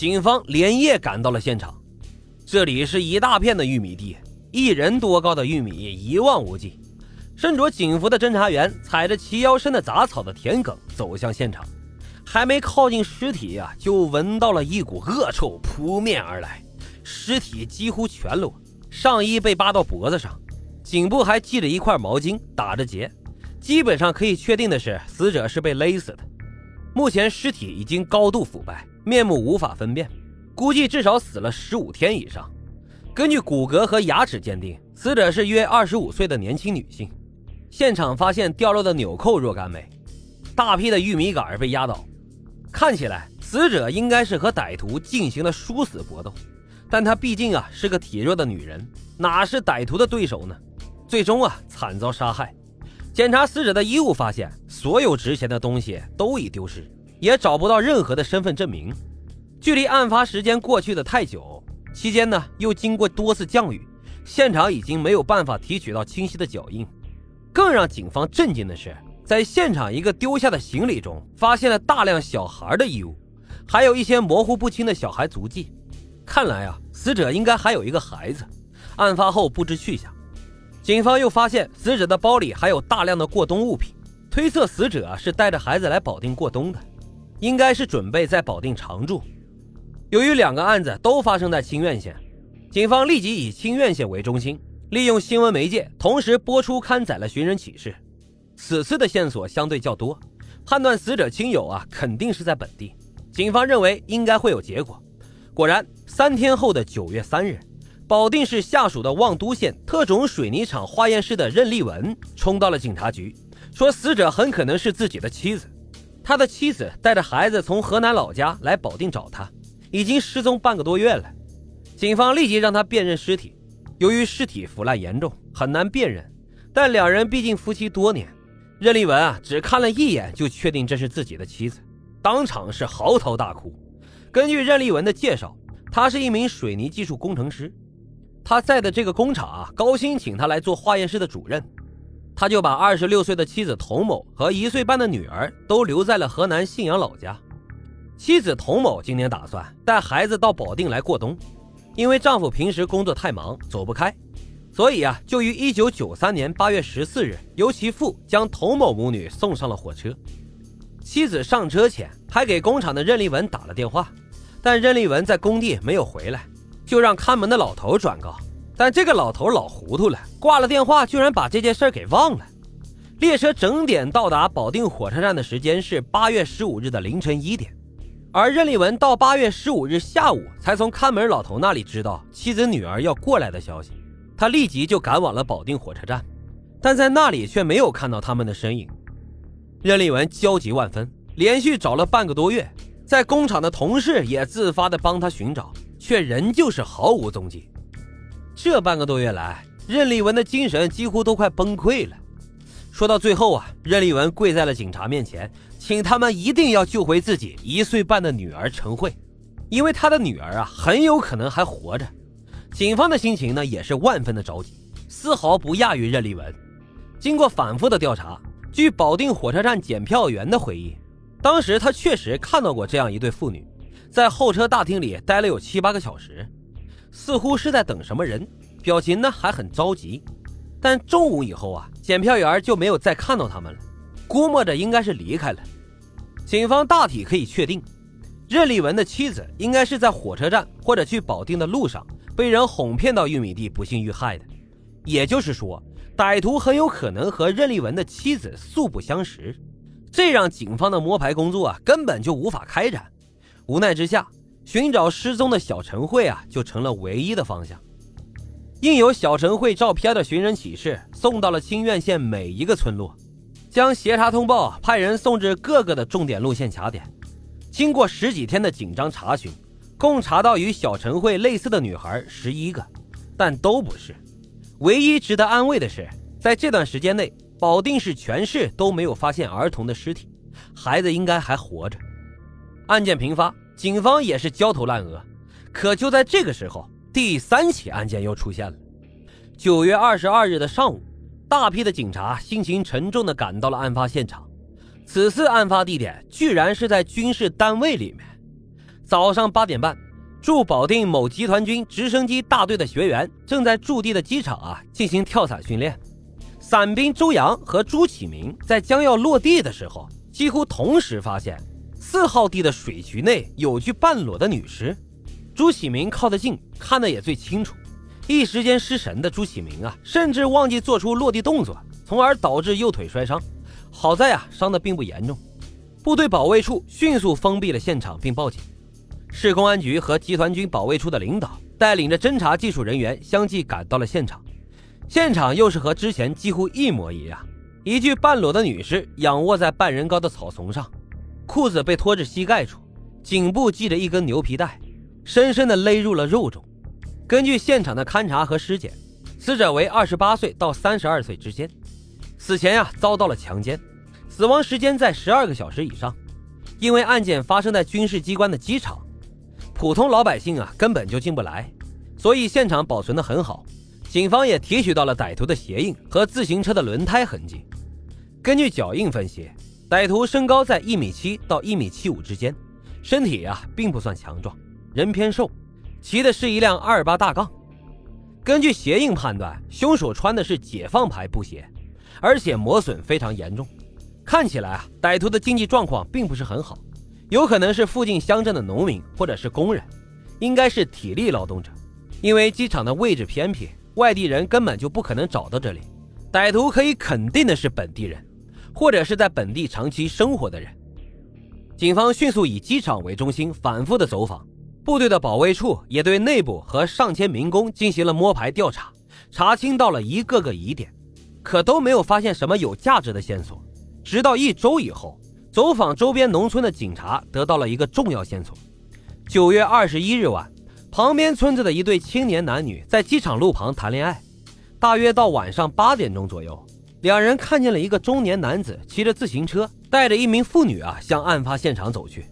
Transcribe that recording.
警方连夜赶到了现场。这里是一大片的玉米地，一人多高的玉米一望无际。身着警服的侦查员踩着齐腰深的杂草的田埂走向现场，还没靠近尸体呀，就闻到了一股恶臭扑面而来。尸体几乎全裸，上衣被扒到脖子上，颈部还系着一块毛巾，打着结。基本上可以确定的是，死者是被勒死的。目前尸体已经高度腐败，面目无法分辨，估计至少死了十五天以上。根据骨骼和牙齿鉴定，死者是约二十五岁的年轻女性。现场发现掉落的纽扣若干枚，大批的玉米杆被压倒，看起来死者应该是和歹徒进行了殊死搏斗，但她毕竟啊是个体弱的女人，哪是歹徒的对手呢？最终啊惨遭杀害。检查死者的衣物，发现所有值钱的东西都已丢失，也找不到任何的身份证明。距离案发时间过去的太久，期间呢又经过多次降雨，现场已经没有办法提取到清晰的脚印。更让警方震惊的是，在现场一个丢下的行李中，发现了大量小孩的衣物，还有一些模糊不清的小孩足迹。看来啊，死者应该还有一个孩子，案发后不知去向。警方又发现死者的包里还有大量的过冬物品，推测死者是带着孩子来保定过冬的，应该是准备在保定常住。由于两个案子都发生在清苑县，警方立即以清苑县为中心。利用新闻媒介，同时播出刊载了寻人启事。此次的线索相对较多，判断死者亲友啊肯定是在本地。警方认为应该会有结果。果然，三天后的九月三日，保定市下属的望都县特种水泥厂化验室的任立文冲到了警察局，说死者很可能是自己的妻子。他的妻子带着孩子从河南老家来保定找他，已经失踪半个多月了。警方立即让他辨认尸体。由于尸体腐烂严重，很难辨认，但两人毕竟夫妻多年，任立文啊只看了一眼就确定这是自己的妻子，当场是嚎啕大哭。根据任立文的介绍，他是一名水泥技术工程师，他在的这个工厂啊高薪请他来做化验室的主任，他就把二十六岁的妻子童某和一岁半的女儿都留在了河南信阳老家。妻子童某今年打算带孩子到保定来过冬。因为丈夫平时工作太忙，走不开，所以啊，就于一九九三年八月十四日，由其父将童某母女送上了火车。妻子上车前还给工厂的任立文打了电话，但任立文在工地没有回来，就让看门的老头转告。但这个老头老糊涂了，挂了电话，居然把这件事给忘了。列车整点到达保定火车站的时间是八月十五日的凌晨一点。而任立文到八月十五日下午才从看门老头那里知道妻子女儿要过来的消息，他立即就赶往了保定火车站，但在那里却没有看到他们的身影。任立文焦急万分，连续找了半个多月，在工厂的同事也自发的帮他寻找，却仍旧是毫无踪迹。这半个多月来，任立文的精神几乎都快崩溃了。说到最后啊，任立文跪在了警察面前。请他们一定要救回自己一岁半的女儿陈慧，因为他的女儿啊很有可能还活着。警方的心情呢也是万分的着急，丝毫不亚于任立文。经过反复的调查，据保定火车站检票员的回忆，当时他确实看到过这样一对妇女，在候车大厅里待了有七八个小时，似乎是在等什么人，表情呢还很着急。但中午以后啊，检票员就没有再看到他们了。估摸着应该是离开了。警方大体可以确定，任立文的妻子应该是在火车站或者去保定的路上被人哄骗到玉米地，不幸遇害的。也就是说，歹徒很有可能和任立文的妻子素不相识，这让警方的摸排工作啊根本就无法开展。无奈之下，寻找失踪的小陈慧啊就成了唯一的方向。印有小陈慧照片的寻人启事送到了清苑县每一个村落。将协查通报派人送至各个的重点路线卡点，经过十几天的紧张查询，共查到与小陈慧类似的女孩十一个，但都不是。唯一值得安慰的是，在这段时间内，保定市全市都没有发现儿童的尸体，孩子应该还活着。案件频发，警方也是焦头烂额。可就在这个时候，第三起案件又出现了。九月二十二日的上午。大批的警察心情沉重地赶到了案发现场。此次案发地点居然是在军事单位里面。早上八点半，驻保定某集团军直升机大队的学员正在驻地的机场啊进行跳伞训练。伞兵周洋和朱启明在将要落地的时候，几乎同时发现四号地的水渠内有具半裸的女尸。朱启明靠得近，看得也最清楚。一时间失神的朱启明啊，甚至忘记做出落地动作，从而导致右腿摔伤。好在啊，伤得并不严重。部队保卫处迅速封闭了现场，并报警。市公安局和集团军保卫处的领导带领着侦查技术人员相继赶到了现场。现场又是和之前几乎一模一样，一具半裸的女尸仰卧在半人高的草丛上，裤子被拖至膝盖处，颈部系着一根牛皮带，深深地勒入了肉中。根据现场的勘查和尸检，死者为二十八岁到三十二岁之间，死前呀遭到了强奸，死亡时间在十二个小时以上。因为案件发生在军事机关的机场，普通老百姓啊根本就进不来，所以现场保存的很好。警方也提取到了歹徒的鞋印和自行车的轮胎痕迹。根据脚印分析，歹徒身高在一米七到一米七五之间，身体啊并不算强壮，人偏瘦。骑的是一辆二八大杠。根据鞋印判断，凶手穿的是解放牌布鞋，而且磨损非常严重。看起来啊，歹徒的经济状况并不是很好，有可能是附近乡镇的农民或者是工人，应该是体力劳动者。因为机场的位置偏僻，外地人根本就不可能找到这里。歹徒可以肯定的是本地人，或者是在本地长期生活的人。警方迅速以机场为中心，反复的走访。部队的保卫处也对内部和上千民工进行了摸排调查，查清到了一个个疑点，可都没有发现什么有价值的线索。直到一周以后，走访周边农村的警察得到了一个重要线索：九月二十一日晚，旁边村子的一对青年男女在机场路旁谈恋爱。大约到晚上八点钟左右，两人看见了一个中年男子骑着自行车，带着一名妇女啊向案发现场走去。